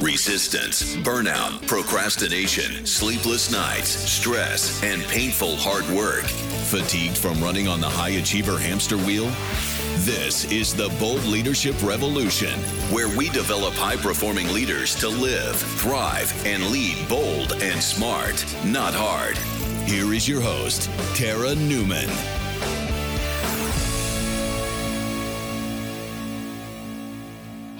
Resistance, burnout, procrastination, sleepless nights, stress, and painful hard work. Fatigued from running on the high achiever hamster wheel? This is the Bold Leadership Revolution, where we develop high performing leaders to live, thrive, and lead bold and smart, not hard. Here is your host, Tara Newman.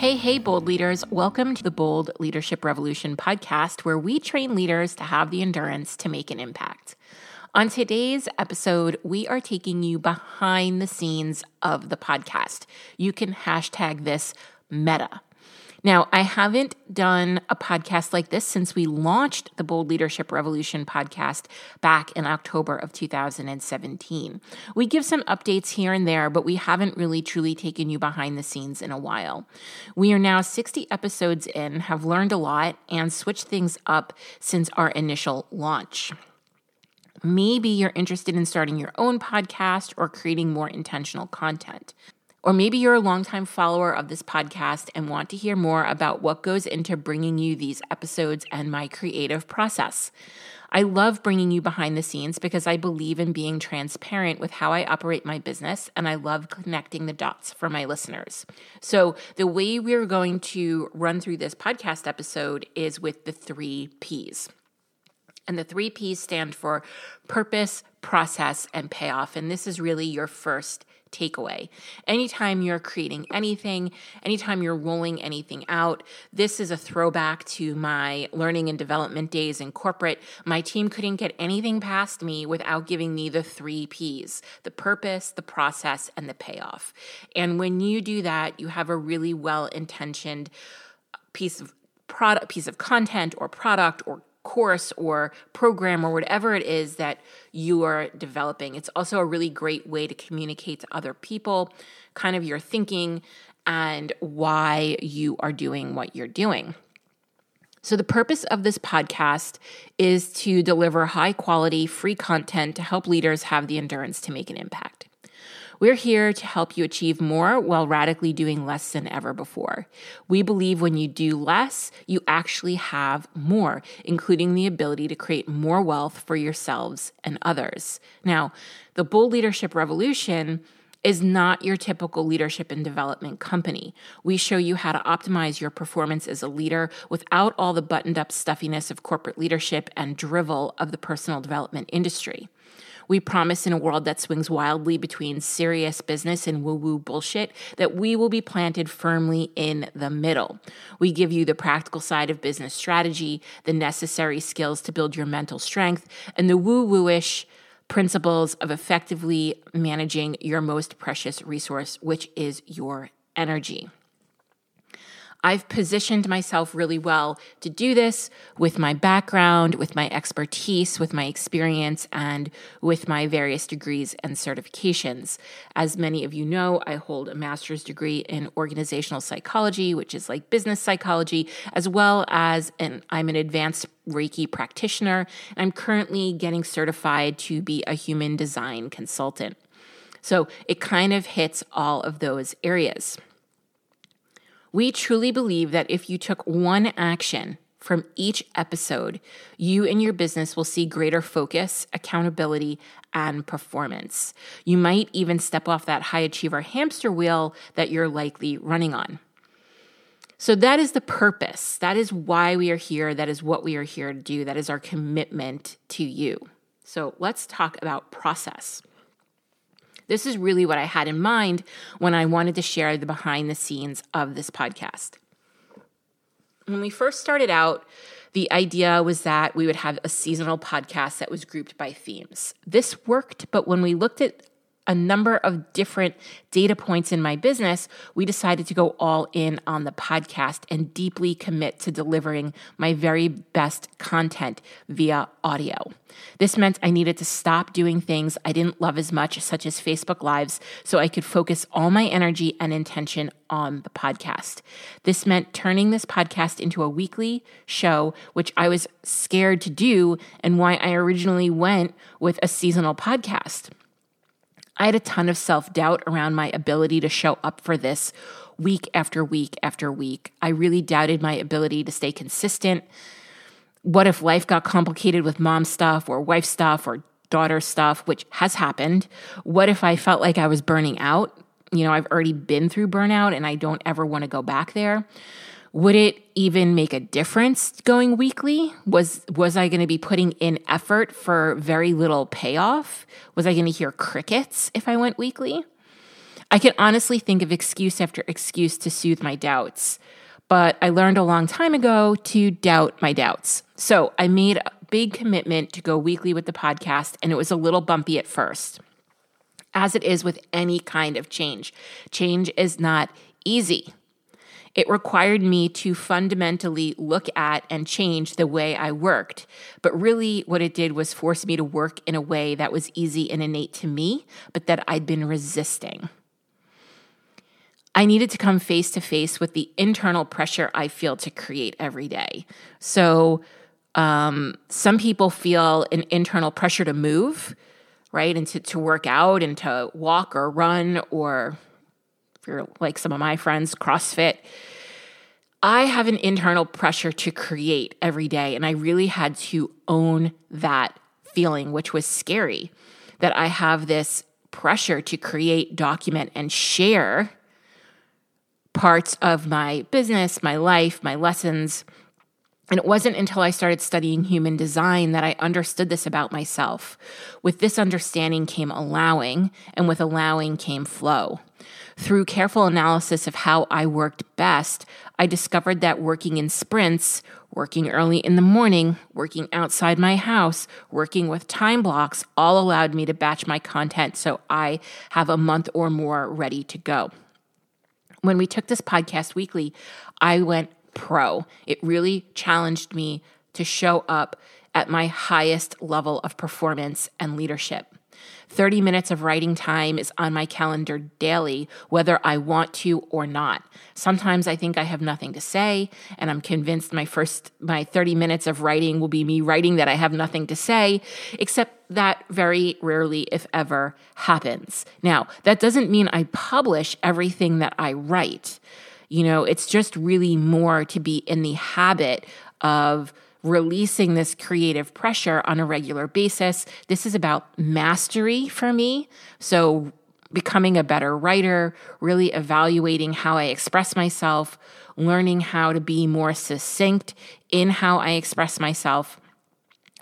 Hey, hey, bold leaders. Welcome to the Bold Leadership Revolution podcast, where we train leaders to have the endurance to make an impact. On today's episode, we are taking you behind the scenes of the podcast. You can hashtag this meta. Now, I haven't done a podcast like this since we launched the Bold Leadership Revolution podcast back in October of 2017. We give some updates here and there, but we haven't really truly taken you behind the scenes in a while. We are now 60 episodes in, have learned a lot, and switched things up since our initial launch. Maybe you're interested in starting your own podcast or creating more intentional content. Or maybe you're a longtime follower of this podcast and want to hear more about what goes into bringing you these episodes and my creative process. I love bringing you behind the scenes because I believe in being transparent with how I operate my business and I love connecting the dots for my listeners. So, the way we're going to run through this podcast episode is with the three P's. And the three P's stand for purpose, process, and payoff. And this is really your first takeaway. Anytime you're creating anything, anytime you're rolling anything out, this is a throwback to my learning and development days in corporate. My team couldn't get anything past me without giving me the three P's the purpose, the process, and the payoff. And when you do that, you have a really well intentioned piece of product piece of content or product or course or program or whatever it is that you are developing. It's also a really great way to communicate to other people kind of your thinking and why you are doing what you're doing. So, the purpose of this podcast is to deliver high quality, free content to help leaders have the endurance to make an impact. We're here to help you achieve more while radically doing less than ever before. We believe when you do less, you actually have more, including the ability to create more wealth for yourselves and others. Now, the Bold Leadership Revolution is not your typical leadership and development company. We show you how to optimize your performance as a leader without all the buttoned up stuffiness of corporate leadership and drivel of the personal development industry. We promise in a world that swings wildly between serious business and woo woo bullshit that we will be planted firmly in the middle. We give you the practical side of business strategy, the necessary skills to build your mental strength, and the woo woo-ish principles of effectively managing your most precious resource, which is your energy. I've positioned myself really well to do this with my background, with my expertise, with my experience, and with my various degrees and certifications. As many of you know, I hold a master's degree in organizational psychology, which is like business psychology, as well as an, I'm an advanced Reiki practitioner. I'm currently getting certified to be a human design consultant. So it kind of hits all of those areas. We truly believe that if you took one action from each episode, you and your business will see greater focus, accountability, and performance. You might even step off that high achiever hamster wheel that you're likely running on. So, that is the purpose. That is why we are here. That is what we are here to do. That is our commitment to you. So, let's talk about process. This is really what I had in mind when I wanted to share the behind the scenes of this podcast. When we first started out, the idea was that we would have a seasonal podcast that was grouped by themes. This worked, but when we looked at a number of different data points in my business, we decided to go all in on the podcast and deeply commit to delivering my very best content via audio. This meant I needed to stop doing things I didn't love as much, such as Facebook Lives, so I could focus all my energy and intention on the podcast. This meant turning this podcast into a weekly show, which I was scared to do, and why I originally went with a seasonal podcast. I had a ton of self doubt around my ability to show up for this week after week after week. I really doubted my ability to stay consistent. What if life got complicated with mom stuff or wife stuff or daughter stuff, which has happened? What if I felt like I was burning out? You know, I've already been through burnout and I don't ever want to go back there. Would it even make a difference going weekly? Was was I going to be putting in effort for very little payoff? Was I going to hear crickets if I went weekly? I can honestly think of excuse after excuse to soothe my doubts, but I learned a long time ago to doubt my doubts. So I made a big commitment to go weekly with the podcast, and it was a little bumpy at first. As it is with any kind of change, change is not easy. It required me to fundamentally look at and change the way I worked. But really, what it did was force me to work in a way that was easy and innate to me, but that I'd been resisting. I needed to come face to face with the internal pressure I feel to create every day. So, um, some people feel an internal pressure to move, right? And to, to work out and to walk or run or if you're like some of my friends, CrossFit. I have an internal pressure to create every day, and I really had to own that feeling, which was scary. That I have this pressure to create, document, and share parts of my business, my life, my lessons. And it wasn't until I started studying human design that I understood this about myself. With this understanding came allowing, and with allowing came flow. Through careful analysis of how I worked best, I discovered that working in sprints, working early in the morning, working outside my house, working with time blocks all allowed me to batch my content so I have a month or more ready to go. When we took this podcast weekly, I went pro. It really challenged me to show up at my highest level of performance and leadership. 30 minutes of writing time is on my calendar daily, whether I want to or not. Sometimes I think I have nothing to say, and I'm convinced my first, my 30 minutes of writing will be me writing that I have nothing to say, except that very rarely, if ever, happens. Now, that doesn't mean I publish everything that I write. You know, it's just really more to be in the habit of releasing this creative pressure on a regular basis. This is about mastery for me. So, becoming a better writer, really evaluating how I express myself, learning how to be more succinct in how I express myself.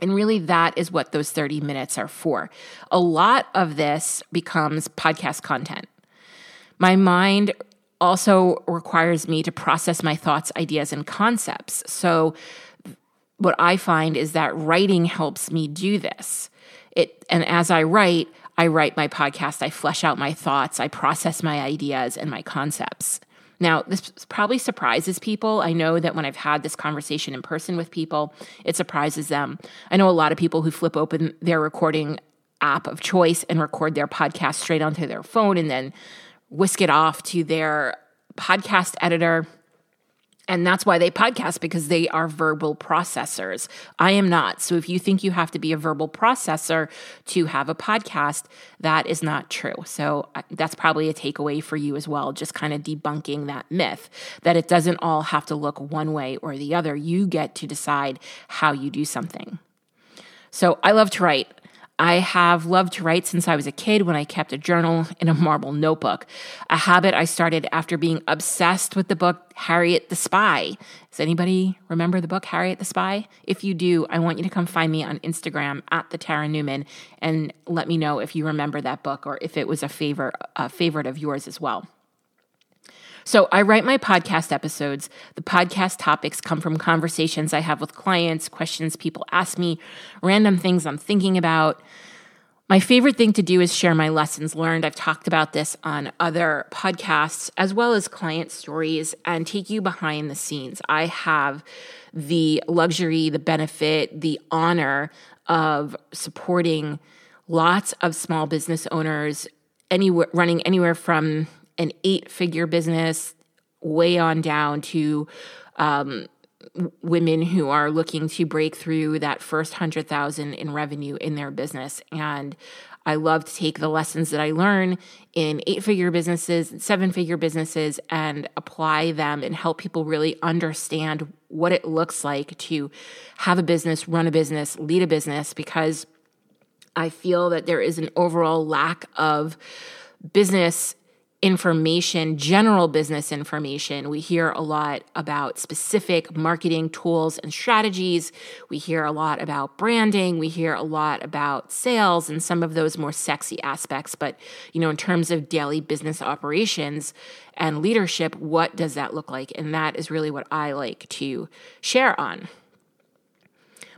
And really, that is what those 30 minutes are for. A lot of this becomes podcast content. My mind also requires me to process my thoughts, ideas, and concepts. So, what I find is that writing helps me do this. It and as I write, I write my podcast, I flesh out my thoughts, I process my ideas and my concepts. Now, this probably surprises people. I know that when I've had this conversation in person with people, it surprises them. I know a lot of people who flip open their recording app of choice and record their podcast straight onto their phone and then whisk it off to their podcast editor and that's why they podcast because they are verbal processors. I am not. So if you think you have to be a verbal processor to have a podcast, that is not true. So uh, that's probably a takeaway for you as well, just kind of debunking that myth that it doesn't all have to look one way or the other. You get to decide how you do something. So I love to write. I have loved to write since I was a kid when I kept a journal in a marble notebook, a habit I started after being obsessed with the book Harriet the Spy. Does anybody remember the book Harriet the Spy? If you do, I want you to come find me on Instagram at the Tara Newman and let me know if you remember that book or if it was a favorite a favorite of yours as well. So I write my podcast episodes. The podcast topics come from conversations I have with clients, questions people ask me, random things I'm thinking about. My favorite thing to do is share my lessons learned. I've talked about this on other podcasts, as well as client stories, and take you behind the scenes. I have the luxury, the benefit, the honor of supporting lots of small business owners, anywhere running anywhere from an eight figure business way on down to um, women who are looking to break through that first hundred thousand in revenue in their business. And I love to take the lessons that I learn in eight figure businesses seven figure businesses and apply them and help people really understand what it looks like to have a business, run a business, lead a business, because I feel that there is an overall lack of business information, general business information. We hear a lot about specific marketing tools and strategies. We hear a lot about branding. We hear a lot about sales and some of those more sexy aspects. But, you know, in terms of daily business operations and leadership, what does that look like? And that is really what I like to share on.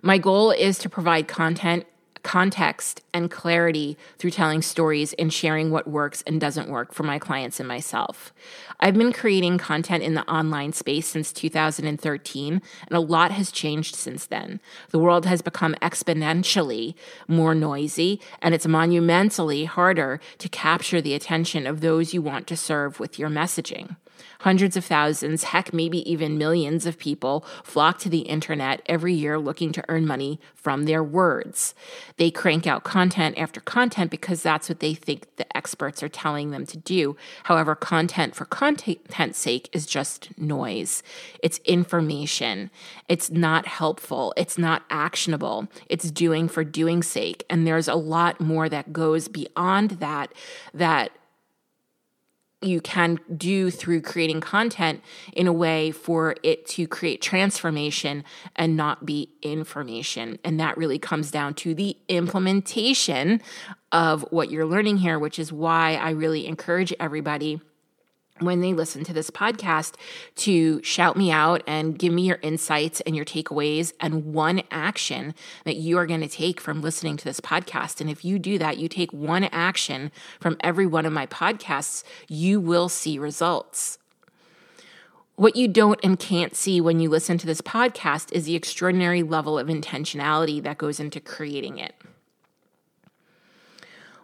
My goal is to provide content context and clarity through telling stories and sharing what works and doesn't work for my clients and myself. I've been creating content in the online space since 2013, and a lot has changed since then. The world has become exponentially more noisy, and it's monumentally harder to capture the attention of those you want to serve with your messaging. Hundreds of thousands, heck, maybe even millions of people flock to the internet every year looking to earn money from their words. They crank out content after content because that's what they think the experts are telling them to do. However, content for content's sake is just noise. It's information. It's not helpful. It's not actionable. It's doing for doing sake. And there's a lot more that goes beyond that that you can do through creating content in a way for it to create transformation and not be information. And that really comes down to the implementation of what you're learning here, which is why I really encourage everybody when they listen to this podcast to shout me out and give me your insights and your takeaways and one action that you are going to take from listening to this podcast. And if you do that, you take one action from every one of my podcasts, you will see results. What you don't and can't see when you listen to this podcast is the extraordinary level of intentionality that goes into creating it.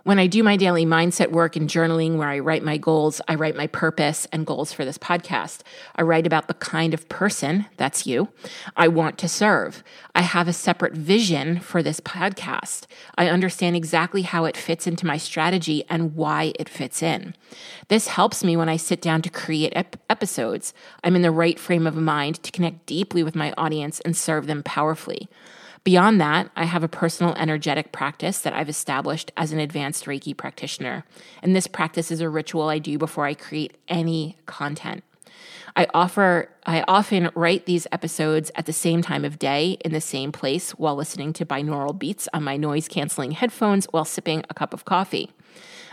When I do my daily mindset work and journaling, where I write my goals, I write my purpose and goals for this podcast. I write about the kind of person, that's you, I want to serve. I have a separate vision for this podcast. I understand exactly how it fits into my strategy and why it fits in. This helps me when I sit down to create ep- episodes. I'm in the right frame of mind to connect deeply with my audience and serve them powerfully. Beyond that, I have a personal energetic practice that I've established as an advanced Reiki practitioner. And this practice is a ritual I do before I create any content. I offer I often write these episodes at the same time of day in the same place while listening to binaural beats on my noise canceling headphones while sipping a cup of coffee.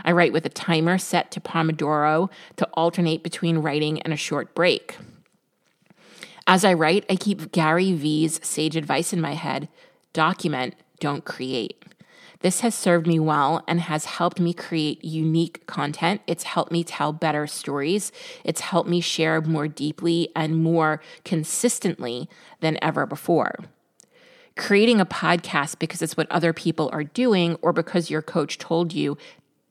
I write with a timer set to Pomodoro to alternate between writing and a short break. As I write, I keep Gary Vee's sage advice in my head document, don't create. This has served me well and has helped me create unique content. It's helped me tell better stories. It's helped me share more deeply and more consistently than ever before. Creating a podcast because it's what other people are doing or because your coach told you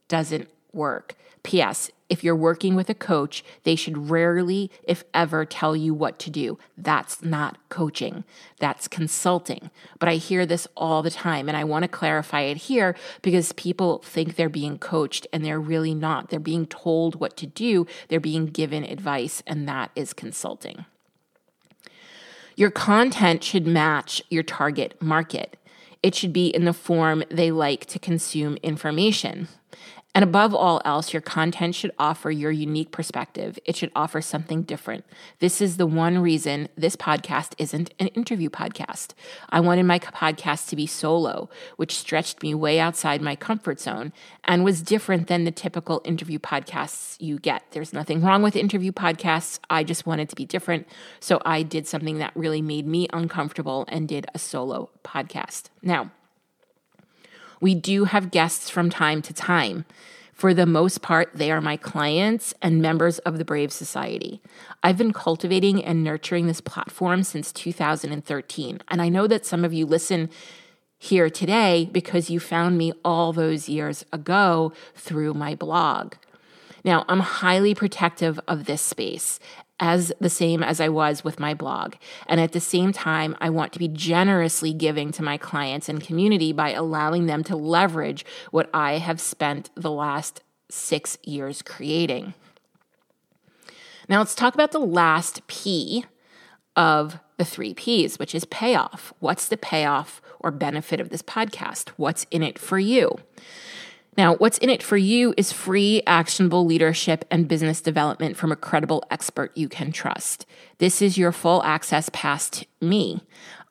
doesn't work. P.S if you're working with a coach, they should rarely, if ever, tell you what to do. That's not coaching, that's consulting. But I hear this all the time, and I want to clarify it here because people think they're being coached and they're really not. They're being told what to do, they're being given advice, and that is consulting. Your content should match your target market. It should be in the form they like to consume information. And above all else, your content should offer your unique perspective. It should offer something different. This is the one reason this podcast isn't an interview podcast. I wanted my podcast to be solo, which stretched me way outside my comfort zone and was different than the typical interview podcasts you get. There's nothing wrong with interview podcasts. I just wanted to be different. So I did something that really made me uncomfortable and did a solo podcast. Now, we do have guests from time to time. For the most part, they are my clients and members of the Brave Society. I've been cultivating and nurturing this platform since 2013, and I know that some of you listen here today because you found me all those years ago through my blog. Now, I'm highly protective of this space as the same as I was with my blog. And at the same time, I want to be generously giving to my clients and community by allowing them to leverage what I have spent the last six years creating. Now, let's talk about the last P of the three P's, which is payoff. What's the payoff or benefit of this podcast? What's in it for you? Now, what's in it for you is free, actionable leadership and business development from a credible expert you can trust. This is your full access past me.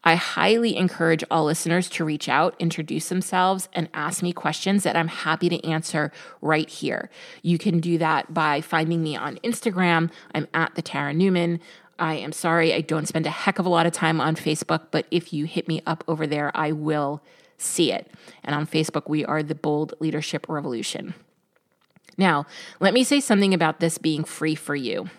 I highly encourage all listeners to reach out, introduce themselves, and ask me questions that I'm happy to answer right here. You can do that by finding me on Instagram. I'm at the Tara Newman. I am sorry I don't spend a heck of a lot of time on Facebook, but if you hit me up over there, I will see it. And on Facebook, we are the Bold Leadership Revolution. Now, let me say something about this being free for you.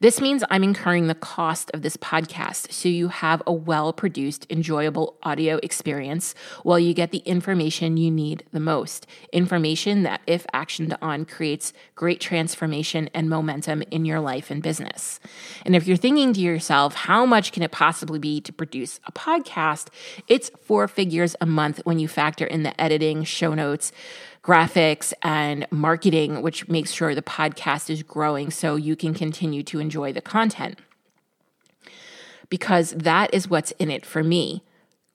This means I'm incurring the cost of this podcast so you have a well produced, enjoyable audio experience while you get the information you need the most. Information that, if actioned on, creates great transformation and momentum in your life and business. And if you're thinking to yourself, how much can it possibly be to produce a podcast? It's four figures a month when you factor in the editing, show notes, graphics and marketing, which makes sure the podcast is growing so you can continue to enjoy the content. Because that is what's in it for me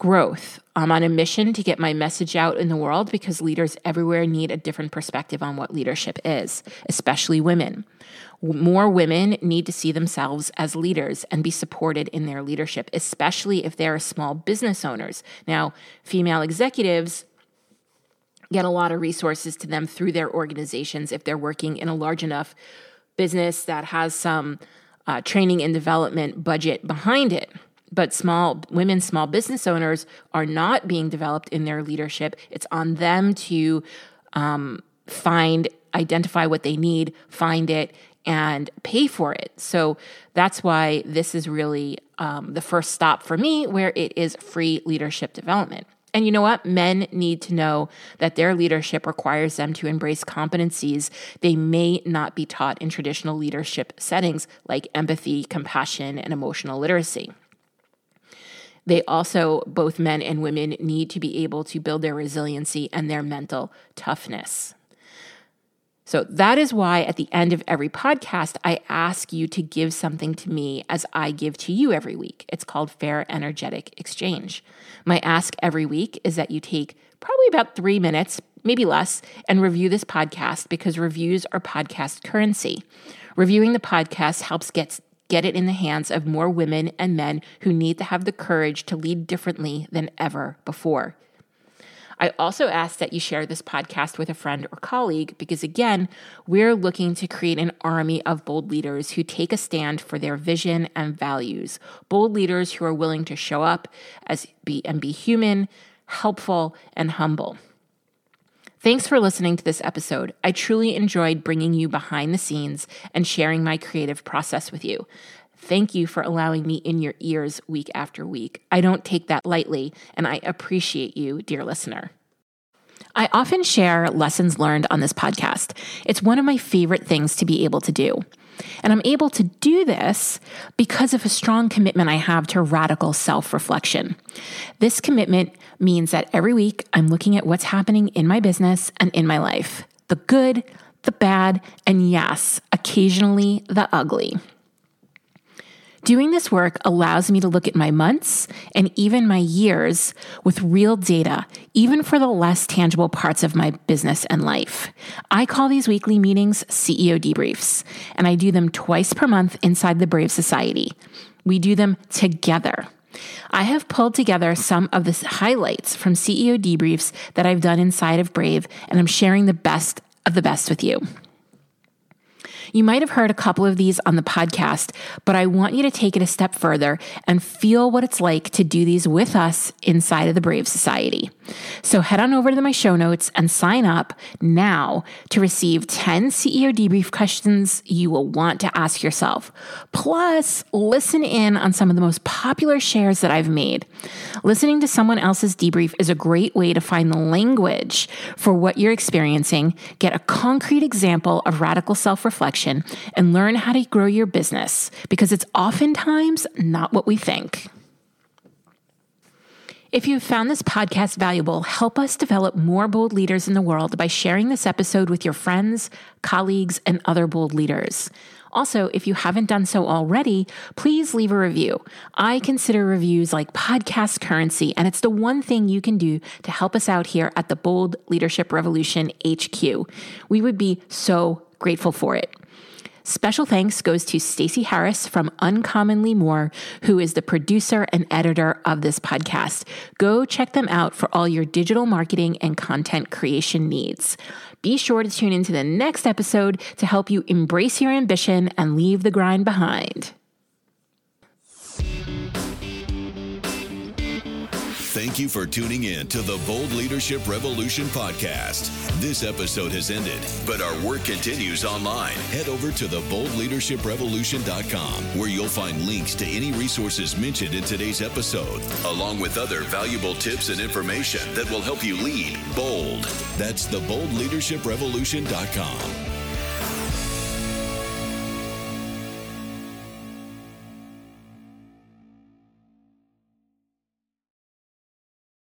growth. I'm on a mission to get my message out in the world because leaders everywhere need a different perspective on what leadership is, especially women. More women need to see themselves as leaders and be supported in their leadership, especially if they're small business owners. Now, female executives get a lot of resources to them through their organizations if they're working in a large enough business that has some uh, training and development budget behind it. But small women, small business owners are not being developed in their leadership. It's on them to um, find, identify what they need, find it, and pay for it. So that's why this is really um, the first stop for me, where it is free leadership development. And you know what? Men need to know that their leadership requires them to embrace competencies they may not be taught in traditional leadership settings like empathy, compassion, and emotional literacy. They also, both men and women, need to be able to build their resiliency and their mental toughness. So that is why at the end of every podcast, I ask you to give something to me as I give to you every week. It's called Fair Energetic Exchange. My ask every week is that you take probably about three minutes, maybe less, and review this podcast because reviews are podcast currency. Reviewing the podcast helps get get it in the hands of more women and men who need to have the courage to lead differently than ever before. I also ask that you share this podcast with a friend or colleague because, again, we're looking to create an army of bold leaders who take a stand for their vision and values. Bold leaders who are willing to show up as be and be human, helpful, and humble. Thanks for listening to this episode. I truly enjoyed bringing you behind the scenes and sharing my creative process with you. Thank you for allowing me in your ears week after week. I don't take that lightly, and I appreciate you, dear listener. I often share lessons learned on this podcast. It's one of my favorite things to be able to do. And I'm able to do this because of a strong commitment I have to radical self reflection. This commitment means that every week I'm looking at what's happening in my business and in my life the good, the bad, and yes, occasionally the ugly. Doing this work allows me to look at my months and even my years with real data, even for the less tangible parts of my business and life. I call these weekly meetings CEO debriefs, and I do them twice per month inside the Brave Society. We do them together. I have pulled together some of the highlights from CEO debriefs that I've done inside of Brave, and I'm sharing the best of the best with you. You might have heard a couple of these on the podcast, but I want you to take it a step further and feel what it's like to do these with us inside of the Brave Society. So head on over to my show notes and sign up now to receive 10 CEO debrief questions you will want to ask yourself. Plus, listen in on some of the most popular shares that I've made. Listening to someone else's debrief is a great way to find the language for what you're experiencing, get a concrete example of radical self reflection Revolution and learn how to grow your business because it's oftentimes not what we think. If you've found this podcast valuable, help us develop more bold leaders in the world by sharing this episode with your friends, colleagues, and other bold leaders. Also, if you haven't done so already, please leave a review. I consider reviews like podcast currency, and it's the one thing you can do to help us out here at the Bold Leadership Revolution HQ. We would be so grateful for it. Special thanks goes to Stacey Harris from Uncommonly More, who is the producer and editor of this podcast. Go check them out for all your digital marketing and content creation needs. Be sure to tune into the next episode to help you embrace your ambition and leave the grind behind. Thank you for tuning in to the Bold Leadership Revolution podcast. This episode has ended, but our work continues online. Head over to theboldleadershiprevolution.com where you'll find links to any resources mentioned in today's episode, along with other valuable tips and information that will help you lead bold. That's theboldleadershiprevolution.com.